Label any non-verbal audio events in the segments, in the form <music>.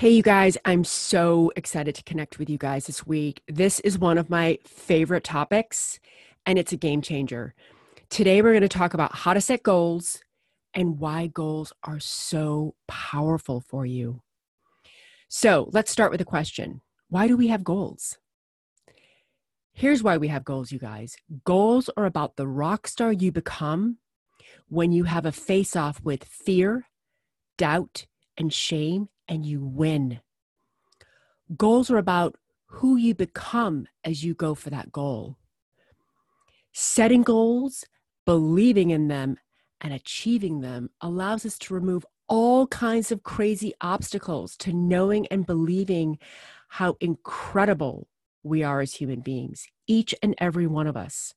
Hey, you guys, I'm so excited to connect with you guys this week. This is one of my favorite topics, and it's a game changer. Today, we're going to talk about how to set goals and why goals are so powerful for you. So, let's start with a question Why do we have goals? Here's why we have goals, you guys. Goals are about the rock star you become when you have a face off with fear, doubt, and shame and you win. Goals are about who you become as you go for that goal. Setting goals, believing in them, and achieving them allows us to remove all kinds of crazy obstacles to knowing and believing how incredible we are as human beings, each and every one of us.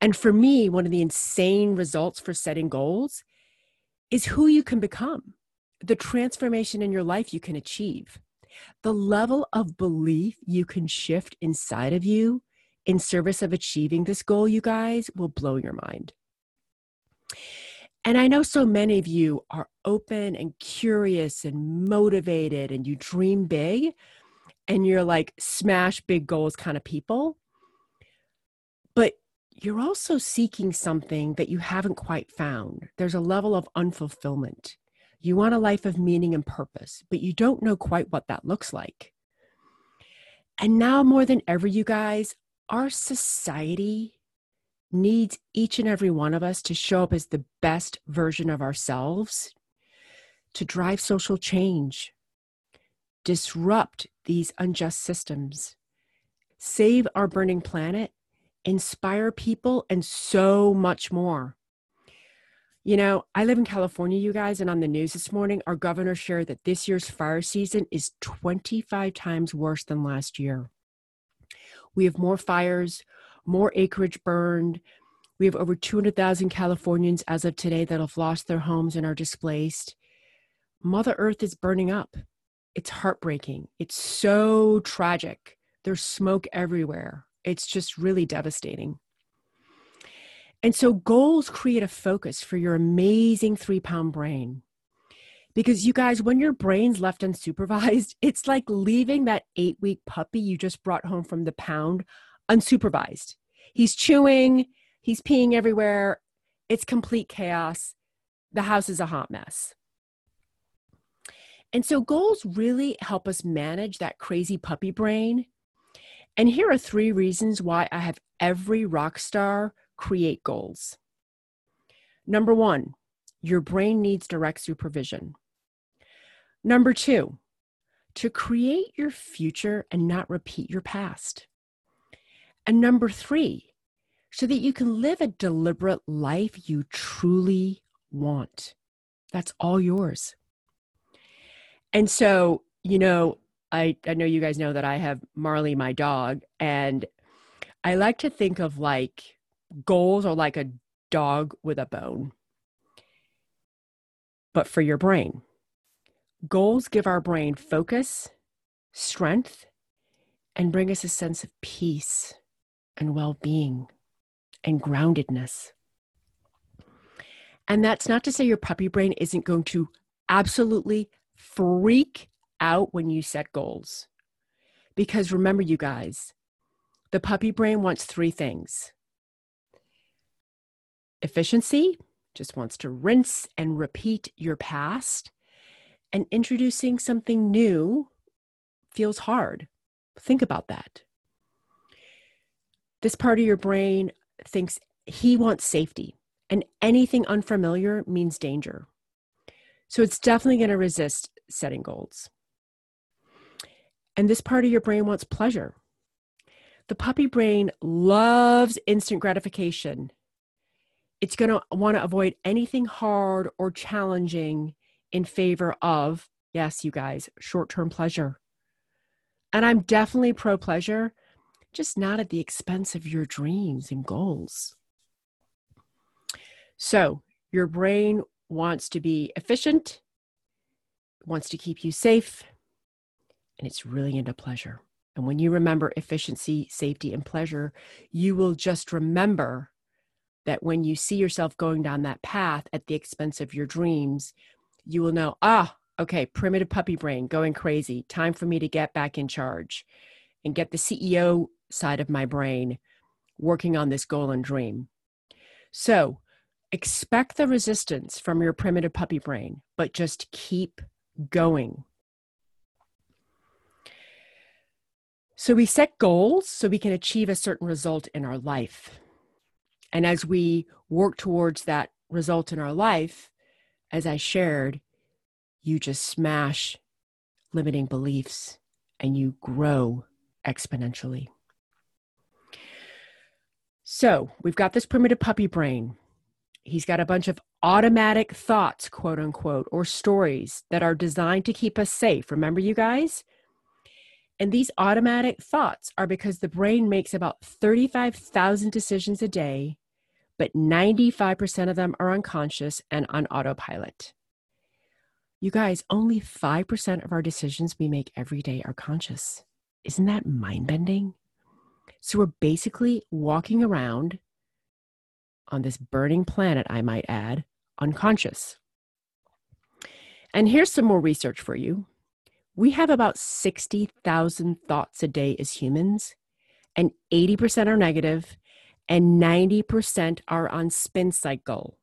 And for me, one of the insane results for setting goals is who you can become the transformation in your life you can achieve, the level of belief you can shift inside of you in service of achieving this goal, you guys, will blow your mind. And I know so many of you are open and curious and motivated, and you dream big, and you're like smash big goals kind of people. But you're also seeking something that you haven't quite found. There's a level of unfulfillment. You want a life of meaning and purpose, but you don't know quite what that looks like. And now, more than ever, you guys, our society needs each and every one of us to show up as the best version of ourselves to drive social change, disrupt these unjust systems, save our burning planet, inspire people, and so much more. You know, I live in California, you guys, and on the news this morning, our governor shared that this year's fire season is 25 times worse than last year. We have more fires, more acreage burned. We have over 200,000 Californians as of today that have lost their homes and are displaced. Mother Earth is burning up. It's heartbreaking. It's so tragic. There's smoke everywhere. It's just really devastating. And so goals create a focus for your amazing three pound brain. Because you guys, when your brain's left unsupervised, <laughs> it's like leaving that eight week puppy you just brought home from the pound unsupervised. He's chewing, he's peeing everywhere. It's complete chaos. The house is a hot mess. And so goals really help us manage that crazy puppy brain. And here are three reasons why I have every rock star create goals. Number one, your brain needs direct supervision. Number two, to create your future and not repeat your past. And number three, so that you can live a deliberate life you truly want. That's all yours. And so, you know, I, I know you guys know that I have Marley, my dog, and I like to think of like goals are like a dog with a bone, but for your brain. Goals give our brain focus, strength, and bring us a sense of peace and well being. and groundedness. And that's not to say your puppy brain isn't going to absolutely freak out when you set goals. Because remember, you guys, the puppy brain wants three things efficiency, just wants to rinse and repeat your past, and introducing something new feels hard. Think about that. This part of your brain thinks he wants safety, and anything unfamiliar means danger. So it's definitely going to resist setting goals. And this part of your brain wants pleasure. The puppy brain loves instant gratification. It's going to want to avoid anything hard or challenging in favor of, yes, you guys, short term pleasure. And I'm definitely pro pleasure, just not at the expense of your dreams and goals. So, your brain wants to be efficient, wants to keep you safe, and it's really into pleasure. And when you remember efficiency, safety, and pleasure, you will just remember that when you see yourself going down that path at the expense of your dreams, you will know, ah, okay, primitive puppy brain going crazy. Time for me to get back in charge and get the CEO side of my brain working on this goal and dream. So expect the resistance from your primitive puppy brain, but just keep going. So we set goals so we can achieve a certain result in our life. And as we work towards that result in our life, as I shared, you just smash limiting beliefs and you grow exponentially. So we've got this primitive puppy brain. He's got a bunch of automatic thoughts, quote unquote, or stories that are designed to keep us safe. Remember, you guys? And these automatic thoughts are because the brain makes about 35,000 decisions a day, but 95% of them are unconscious and on autopilot. You guys, only 5% of our decisions we make every day are conscious. Isn't that mind bending? So we're basically walking around on this burning planet, I might add, unconscious. And here's some more research for you. We have about 60,000 thoughts a day as humans, and 80% are negative, and 90% are on spin cycle.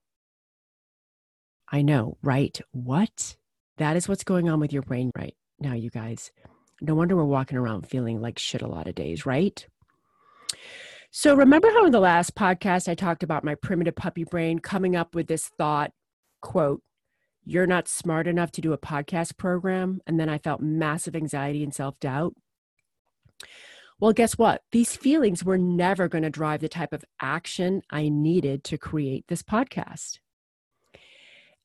I know, right? What? That is what's going on with your brain right now, you guys. No wonder we're walking around feeling like shit a lot of days, right? So, remember how in the last podcast I talked about my primitive puppy brain coming up with this thought, quote, you're not smart enough to do a podcast program. And then I felt massive anxiety and self doubt. Well, guess what? These feelings were never going to drive the type of action I needed to create this podcast.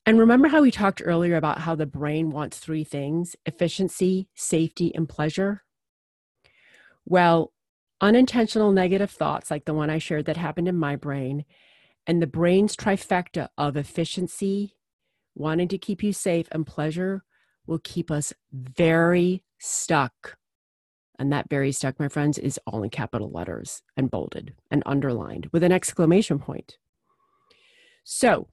And remember how we talked earlier about how the brain wants three things efficiency, safety, and pleasure? Well, unintentional negative thoughts, like the one I shared that happened in my brain, and the brain's trifecta of efficiency, wanting to keep you safe, and pleasure will keep us very stuck. And that very stuck, my friends, is all in capital letters and bolded and underlined with an exclamation point. So,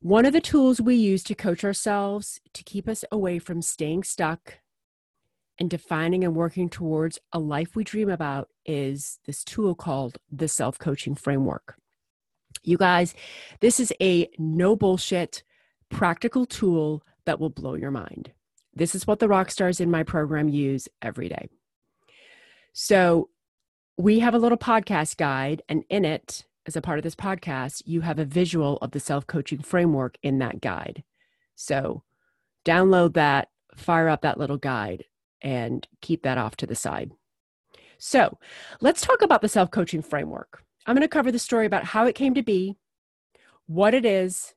one of the tools we use to coach ourselves to keep us away from staying stuck and defining and working towards a life we dream about is this tool called the self coaching framework. You guys, this is a no bullshit practical tool that will blow your mind. This is what the rock stars in my program use every day. So, we have a little podcast guide, and in it, as a part of this podcast, you have a visual of the self coaching framework in that guide. So download that, fire up that little guide, and keep that off to the side. So let's talk about the self coaching framework. I'm going to cover the story about how it came to be, what it is,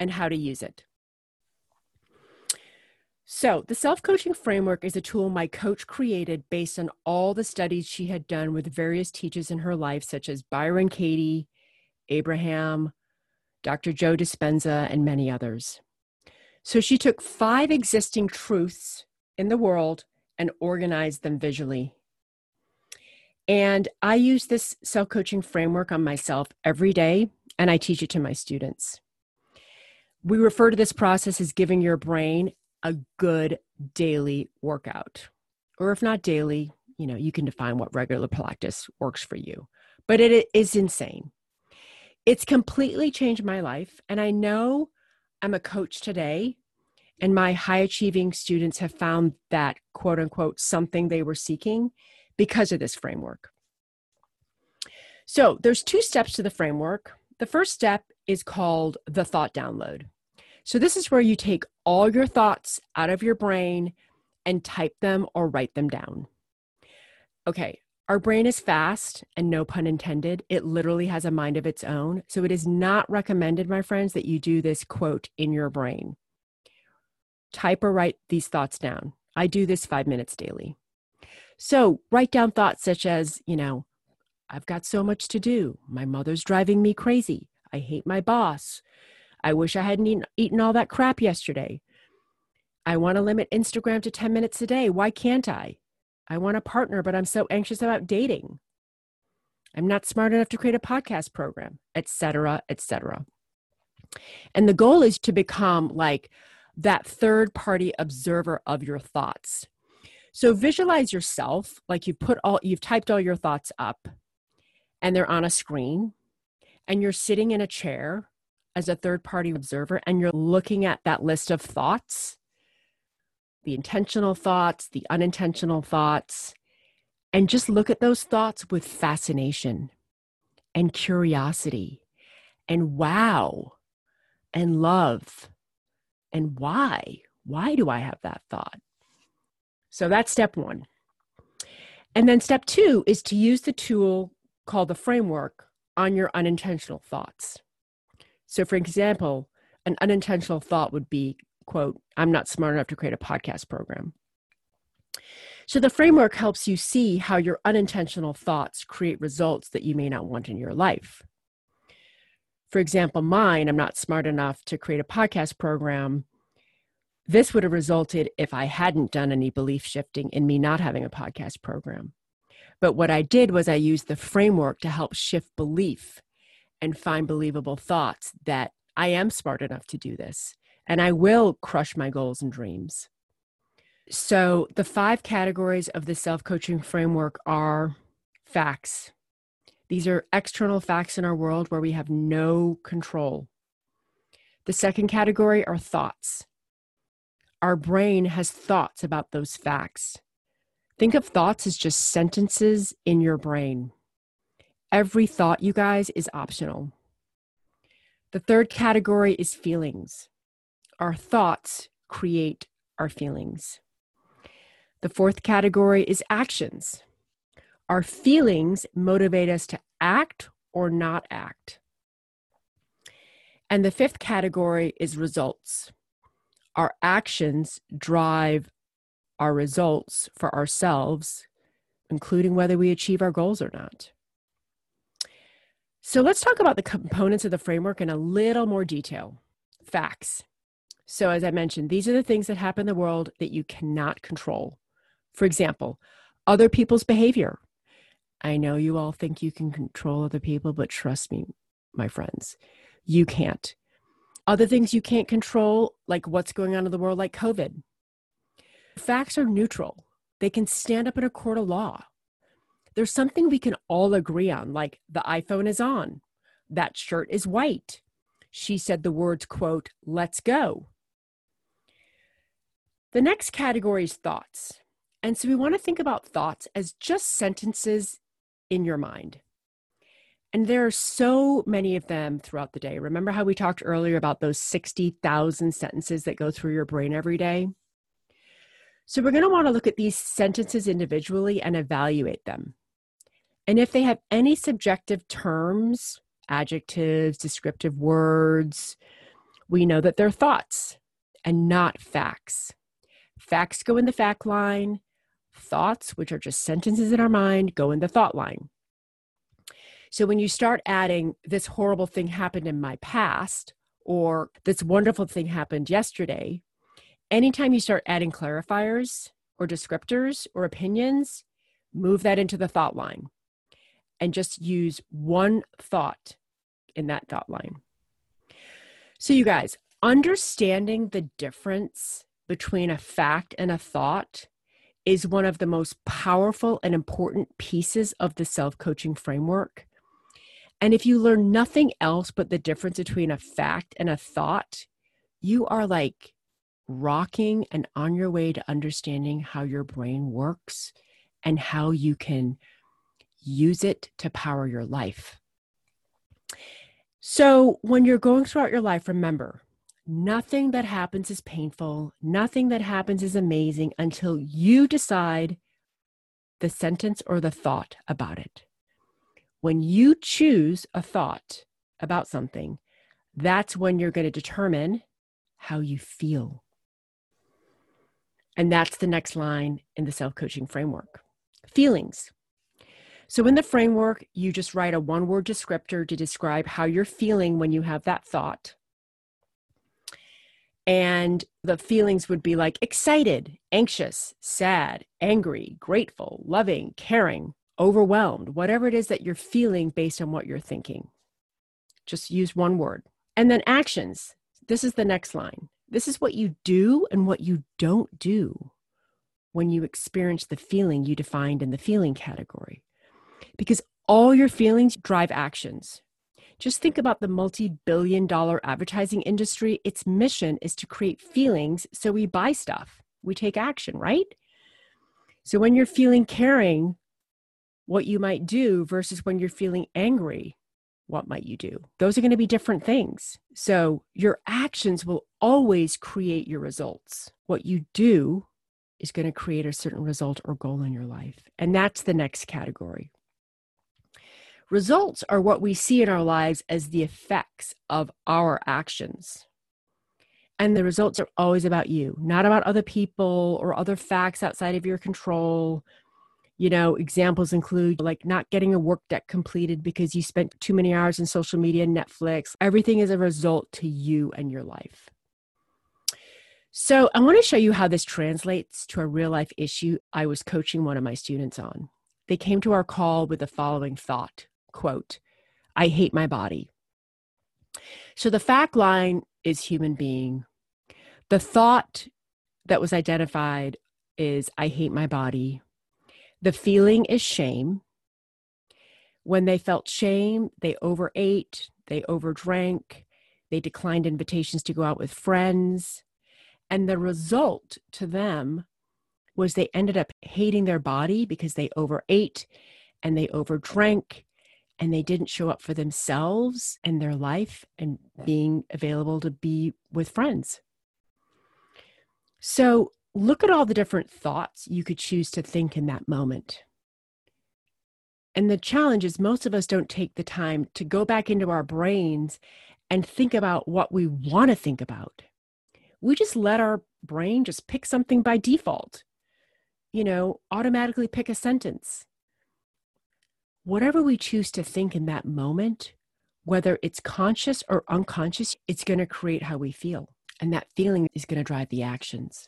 and how to use it. So, the self coaching framework is a tool my coach created based on all the studies she had done with various teachers in her life, such as Byron Katie, Abraham, Dr. Joe Dispenza, and many others. So, she took five existing truths in the world and organized them visually. And I use this self coaching framework on myself every day, and I teach it to my students. We refer to this process as giving your brain a good daily workout. Or if not daily, you know, you can define what regular practice works for you. But it is insane. It's completely changed my life. And I know I'm a coach today, and my high achieving students have found that quote unquote something they were seeking because of this framework. So there's two steps to the framework. The first step is called the thought download. So this is where you take all your thoughts out of your brain and type them or write them down. Okay, our brain is fast and no pun intended. It literally has a mind of its own. So it is not recommended, my friends, that you do this quote in your brain. Type or write these thoughts down. I do this five minutes daily. So write down thoughts such as, you know, I've got so much to do. My mother's driving me crazy. I hate my boss. I wish I hadn't eaten, eaten all that crap yesterday. I want to limit Instagram to 10 minutes a day. Why can't I? I want a partner, but I'm so anxious about dating. I'm not smart enough to create a podcast program, etc., etc. And the goal is to become like that third party observer of your thoughts. So visualize yourself like you've put all you've typed all your thoughts up and they're on a screen and you're sitting in a chair as a third party observer and you're looking at that list of thoughts the intentional thoughts, the unintentional thoughts, and just look at those thoughts with fascination and curiosity and wow and love and why. Why do I have that thought? So that's step one. And then step two is to use the tool called the framework on your unintentional thoughts. So, for example, an unintentional thought would be, quote, I'm not smart enough to create a podcast program. So, the framework helps you see how your unintentional thoughts create results that you may not want in your life. For example, mine, I'm not smart enough to create a podcast program. This would have resulted if I hadn't done any belief shifting in me not having a podcast program. But what I did was I used the framework to help shift belief and find believable thoughts that I am smart enough to do this and I will crush my goals and dreams. So, the five categories of the self coaching framework are facts. These are external facts in our world where we have no control. The second category are thoughts. Our brain has thoughts about those facts. Think of thoughts as just sentences in your brain. Every thought, you guys, is optional. The third category is feelings. Our thoughts create our feelings. The fourth category is actions. Our feelings motivate us to act or not act. And the fifth category is results. Our actions drive our results for ourselves, including whether we achieve our goals or not. So let's talk about the components of the framework in a little more detail. Facts. So, as I mentioned, these are the things that happen in the world that you cannot control. For example, other people's behavior. I know you all think you can control other people, but trust me, my friends, you can't. Other things you can't control, like what's going on in the world, like COVID. Facts are neutral, they can stand up in a court of law there's something we can all agree on, like the iPhone is on, that shirt is white. She said the words, quote, let's go. The next category is thoughts. And so we want to think about thoughts as just sentences in your mind. And there are so many of them throughout the day. Remember how we talked earlier about those 60,000 sentences that go through your brain every day? So we're going to want to look at these sentences individually and evaluate them. And if they have any subjective terms, adjectives, descriptive words, we know that they're thoughts and not facts. Facts go in the fact line, thoughts, which are just sentences in our mind, go in the thought line. So when you start adding, this horrible thing happened in my past, or this wonderful thing happened yesterday, anytime you start adding clarifiers or descriptors or opinions, move that into the thought line and just use one thought in that thought line. So, you guys, understanding the difference between a fact and a thought is one of the most powerful and important pieces of the self coaching framework. And if you learn nothing else but the difference between a fact and a thought, you are like rocking and on your way to understanding how your brain works and how you can use it to power your life. So, when you're going throughout your life, remember nothing that happens is painful, nothing that happens is amazing until you decide the sentence or the thought about it. When you choose a thought about something, that's when you're going to determine how you feel. And that's the next line in the self coaching framework feelings. So, in the framework, you just write a one word descriptor to describe how you're feeling when you have that thought. And the feelings would be like excited, anxious, sad, angry, grateful, loving, caring, overwhelmed, whatever it is that you're feeling based on what you're thinking. Just use one word. And then actions. This is the next line. This is what you do and what you don't do when you experience the feeling you defined in the feeling category because all your feelings drive actions. Just think about the multi billion dollar advertising industry. Its mission is to create feelings so we buy stuff, we take action, right? So when you're feeling caring, what you might do versus when you're feeling angry, what might you do? Those are going to be different things. So your actions will always create your results. What you do is going to create a certain result or goal in your life. And that's the next category. Results are what we see in our lives as the effects of our actions. And the results are always about you, not about other people or other facts outside of your control. You know, examples include like not getting a work deck completed because you spent too many hours in social media Netflix. Everything is a result to you and your life. So, I want to show you how this translates to a real life issue I was coaching one of my students on. They came to our call with the following thought quote, I hate my body. So the fact line is human being. The thought that was identified is I hate my body. The feeling is shame. When they felt shame, they overate, they overdrank, they declined invitations to go out with friends. And the result to them was they ended up hating their body because they overate and they overdrank and they didn't show up for themselves and their life and being available to be with friends. So, look at all the different thoughts you could choose to think in that moment. And the challenge is, most of us don't take the time to go back into our brains and think about what we want to think about. We just let our brain just pick something by default, you know, automatically pick a sentence whatever we choose to think in that moment, whether it's conscious or unconscious, it's going to create how we feel. And that feeling is going to drive the actions.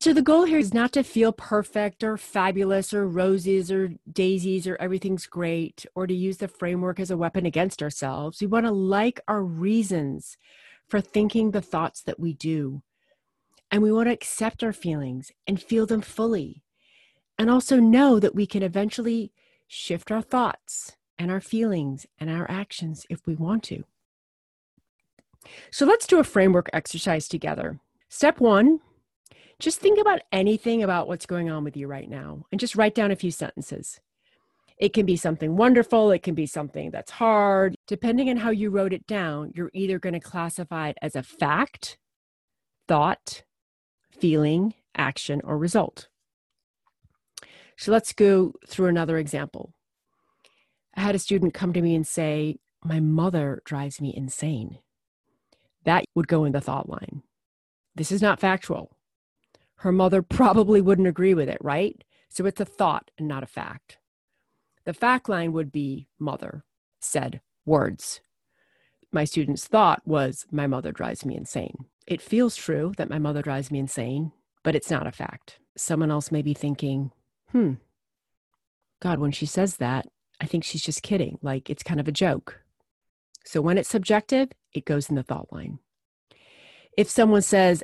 So the goal here is not to feel perfect or fabulous or roses or daisies or everything's great or to use the framework as a weapon against ourselves. We want to like our reasons for thinking the thoughts that we do. And we want to accept our feelings and feel them fully. And also know that we can eventually shift our thoughts and our feelings and our actions if we want to. So let's do a framework exercise together. Step one just think about anything about what's going on with you right now and just write down a few sentences. It can be something wonderful, it can be something that's hard. Depending on how you wrote it down, you're either going to classify it as a fact, thought, feeling, action, or result. So let's go through another example. I had a student come to me and say, My mother drives me insane. That would go in the thought line. This is not factual. Her mother probably wouldn't agree with it, right? So it's a thought and not a fact. The fact line would be mother said words. My student's thought was, My mother drives me insane. It feels true that my mother drives me insane, but it's not a fact. Someone else may be thinking, hmm, God, when she says that, I think she's just kidding. Like it's kind of a joke. So when it's subjective, it goes in the thought line. If someone says,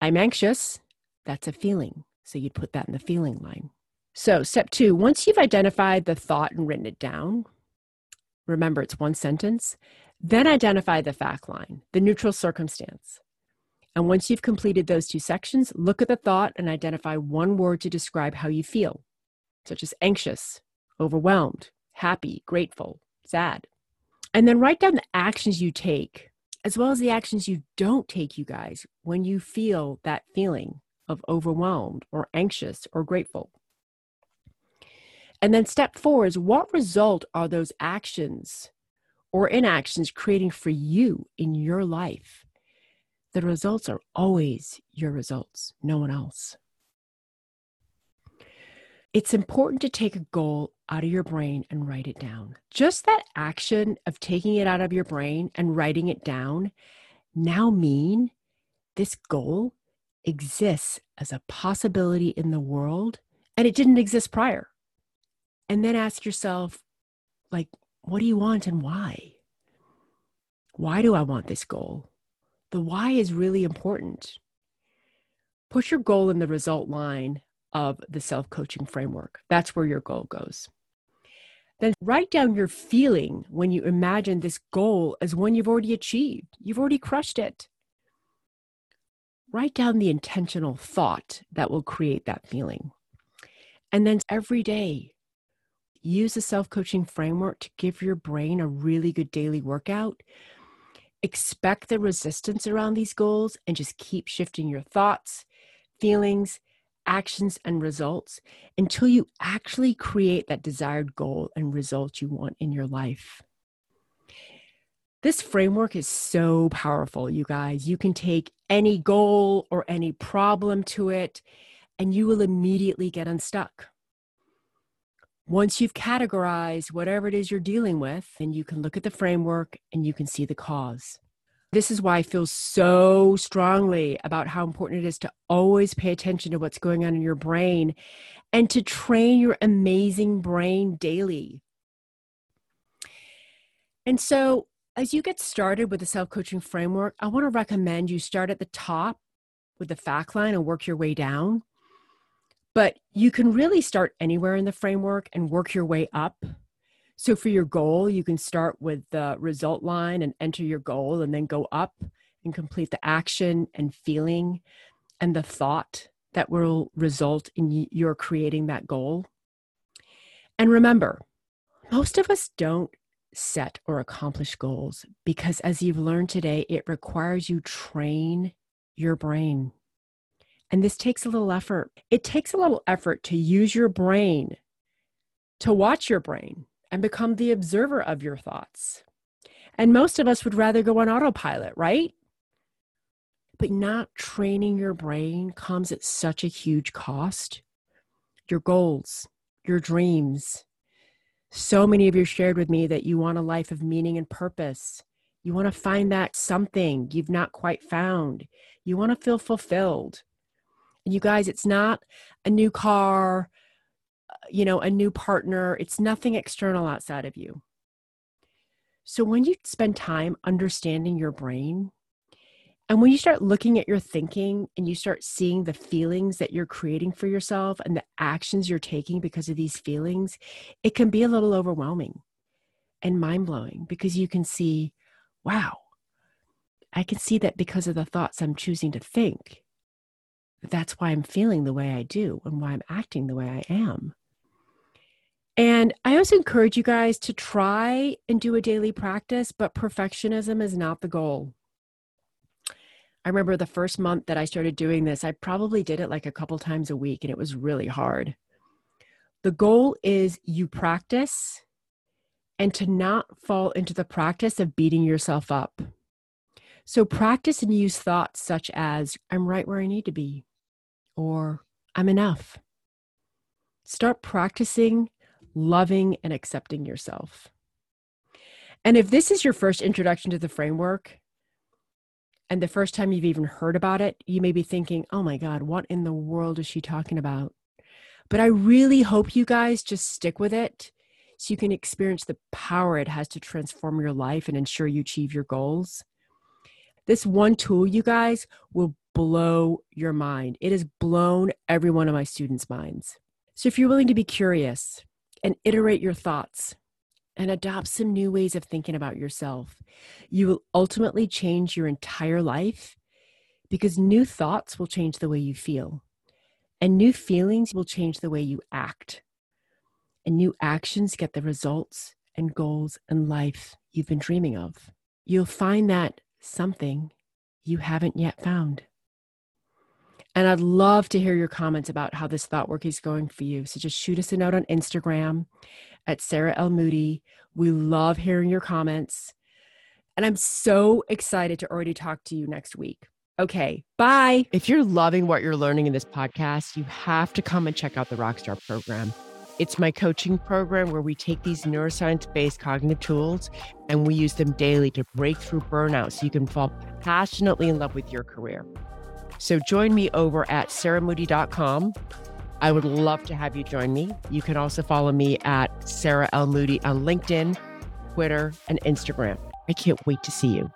I'm anxious, that's a feeling. So you'd put that in the feeling line. So, step two once you've identified the thought and written it down, remember it's one sentence, then identify the fact line, the neutral circumstance. And once you've completed those two sections, look at the thought and identify one word to describe how you feel, such as anxious, overwhelmed, happy, grateful, sad. And then write down the actions you take, as well as the actions you don't take, you guys, when you feel that feeling of overwhelmed or anxious or grateful. And then step four is what result are those actions or inactions creating for you in your life? The results are always your results, no one else. It's important to take a goal out of your brain and write it down. Just that action of taking it out of your brain and writing it down now mean this goal exists as a possibility in the world and it didn't exist prior. And then ask yourself like what do you want and why? Why do i want this goal? The why is really important. Put your goal in the result line of the self-coaching framework. That's where your goal goes. Then write down your feeling when you imagine this goal as one you've already achieved. You've already crushed it write down the intentional thought that will create that feeling and then every day use a self coaching framework to give your brain a really good daily workout. Expect the resistance around these goals and just keep shifting your thoughts, feelings, actions, and results until you actually create that desired goal and result you want in your life. This framework is so powerful, you guys. You can take any goal or any problem to it, and you will immediately get unstuck. Once you've categorized whatever it is you're dealing with, and you can look at the framework and you can see the cause. This is why I feel so strongly about how important it is to always pay attention to what's going on in your brain and to train your amazing brain daily. And so, as you get started with the self coaching framework, I want to recommend you start at the top with the fact line and work your way down. But you can really start anywhere in the framework and work your way up. So for your goal, you can start with the result line and enter your goal and then go up and complete the action and feeling and the thought that will result in your creating that goal. And remember, most of us don't set or accomplish goals because, as you've learned today, it requires you train your brain. And this takes a little effort. It takes a little effort to use your brain, to watch your brain, and become the observer of your thoughts. And most of us would rather go on autopilot, right? But not training your brain comes at such a huge cost. Your goals, your dreams. So many of you shared with me that you want a life of meaning and purpose. You want to find that something you've not quite found. You want to feel fulfilled. And you guys, it's not a new car, uh, you know, a new partner. It's nothing external outside of you. So when you spend time understanding your brain, and when you start looking at your thinking and you start seeing the feelings that you're creating for yourself and the actions you're taking because of these feelings, it can be a little overwhelming and mind blowing because you can see, wow, I can see that because of the thoughts I'm choosing to think that's why I'm feeling the way I do and why I'm acting the way I am. And I also encourage you guys to try and do a daily practice, but perfectionism is not the goal. I remember the first month that I started doing this, I probably did it like a couple times a week and it was really hard. The goal is you practice and to not fall into the practice of beating yourself up. So practice and use thoughts such as, I'm right where I need to be, or I'm enough. Start practicing loving and accepting yourself. And if this is your first introduction to the framework, and the first time you've even heard about it, you may be thinking, oh my God, what in the world is she talking about? But I really hope you guys just stick with it so you can experience the power it has to transform your life and ensure you achieve your goals. This one tool, you guys, will blow your mind. It has blown every one of my students' minds. So if you're willing to be curious and iterate your thoughts and adopt some new ways of thinking about yourself, you will ultimately change your entire life because new thoughts will change the way you feel. And new feelings will change the way you act. And new actions get the results and goals and life you've been dreaming of. You'll find that something you haven't yet found. And I'd love to hear your comments about how this thought work is going for you. So just shoot us a note on Instagram at Sarah L. Moody. We love hearing your comments. And I'm so excited to already talk to you next week. Okay, bye. If you're loving what you're learning in this podcast, you have to come and check out the Rockstar program. It's my coaching program where we take these neuroscience based cognitive tools and we use them daily to break through burnout so you can fall passionately in love with your career. So join me over at sarahmoody.com. I would love to have you join me. You can also follow me at Sarah L. Moody on LinkedIn, Twitter, and Instagram. I can't wait to see you.